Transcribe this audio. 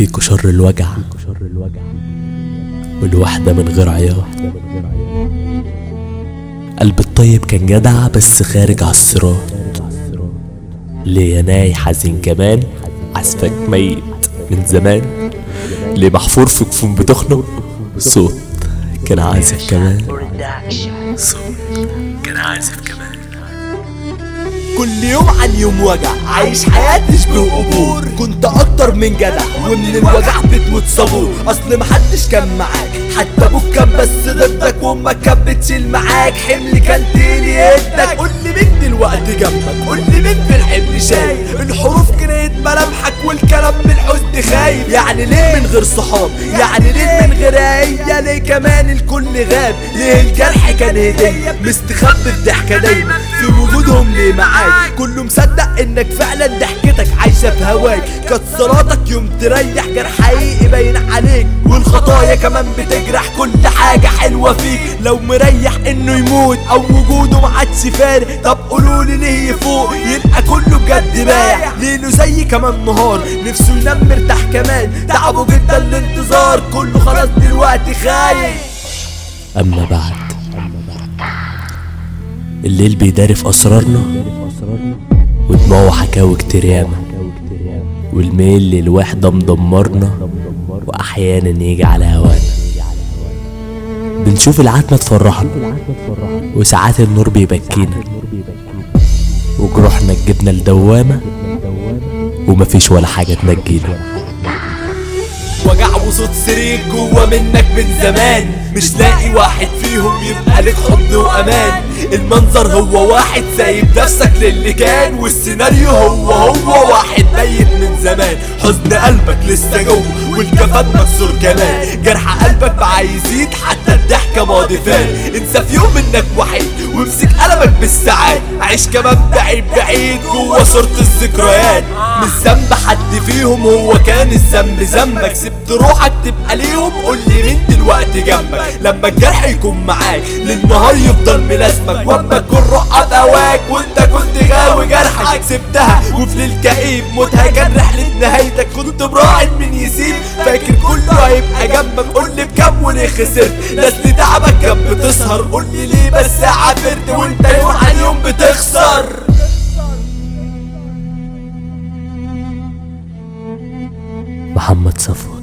يكفيكوا شر الوجع. والوحدة من غير عياط. قلب الطيب كان جدع بس خارج على الصراط. ليه ناي حزين كمان؟ عزفك ميت من زمان. ليه محفور في كفون بتخنق؟ صوت كان عازف كمان. صوت كان عازف كمان. كل يوم عن يوم وجع. عايش حياتي شبه قبور كنت أكتر من جدع ومن الوجع بتموت صبور. أصل محدش كان معاك حتى أبوك كان بس ضدك وامك كانت بتشيل معاك. حمل كان تقيل يدك. قول لي مين دلوقتي جنبك؟ قول لي مين في الحمل شايل الحروف كرهت ملامحك والكلام بالحزن خايف. يعني ليه من غير صحاب؟ يعني ليه من غير هي ليه كمان الكل غاب؟ ليه الجرح كان هدية؟ مستخبي الضحكة دايما. في وجودهم معاك. كله مصدق إنك فعلا ضحكتك عايشة في هواك صلاتك يوم تريح جرح حقيقي باين عليك. والخطايا كمان بتجرح كل حاجة حلوة فيك. لو مريح إنه يموت أو وجوده ما عادش فارق. طب قولولي ليه يفوق؟ يبقى كله بجد بايع. ليله زي كمان نهار. نفسه ينام مرتاح كمان. تعبه جدا الانتظار. كله خلاص دلوقتي خايف. أما بعد. الليل بيداري في أسرارنا ودموعه حكاوي كتير ياما. والميل للوحدة مدمرنا وأحيانا يجي على هوانا. بنشوف العتمة تفرحنا وساعات النور بيبكينا وجروحنا تجيبنا لدوامة ومفيش ولا حاجة تنجينا. وصوت سرير جوا منك من زمان. مش لاقي واحد فيهم يبقى لك حضن وأمان. المنظر هو واحد سايب نفسك للي كان والسيناريو هو هو واحد. حزن قلبك لسه جوه والكفات مكسور كمان. جرح قلبك بقى يزيد حتى الضحكة ماضي فان انسى في يوم انك وحيد وامسك قلمك بالساعات. عيش كمان بعيد بعيد جوا صورة الذكريات. مش ذنب حد فيهم هو كان الذنب. ذنبك سبت روحك تبقى ليهم. قول لي مين دلوقتي جنبك؟ لما الجرح يكون معاك للنهار يفضل ملازمك. وأما تكون روحك هواك وأنت كنت غاوي جرحك. سبتها وفي ليل كئيب كان رحلة نهايتك. كنت براعد من يسيب فاكر كله هيبقى جنبك قول لي بكام وليه خسرت. ناس اللي تعبك كان بتسهر. قول لي ليه بس عافرت وانت يوم عن يوم بتخسر. محمد صفوة